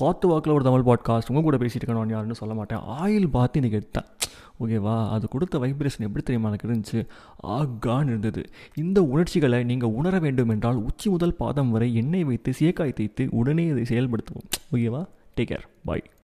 காத்து வாக்கில் ஒரு தமிழ் பாட்காஸ்ட் உங்கள் கூட பேசிகிட்டு இருக்கணும் யாருன்னு சொல்ல மாட்டேன். ஆயில் பாத்து இன்றைக்கி எடுத்தேன். ஓகேவா? அது கொடுத்த வைப்ரேஷன் எப்படி தெரியுமா? எனக்கு இருந்துச்சு. ஆகான்னு இருந்தது. இந்த உணர்ச்சிகளை நீங்கள் உணர வேண்டும் என்றால் உச்சி முதல் பாதம் வரை எண்ணெய் வைத்து சேக்காய் தேய்த்து உடனே இதை செயல்படுத்துவோம். ஓகேவா? Take care bye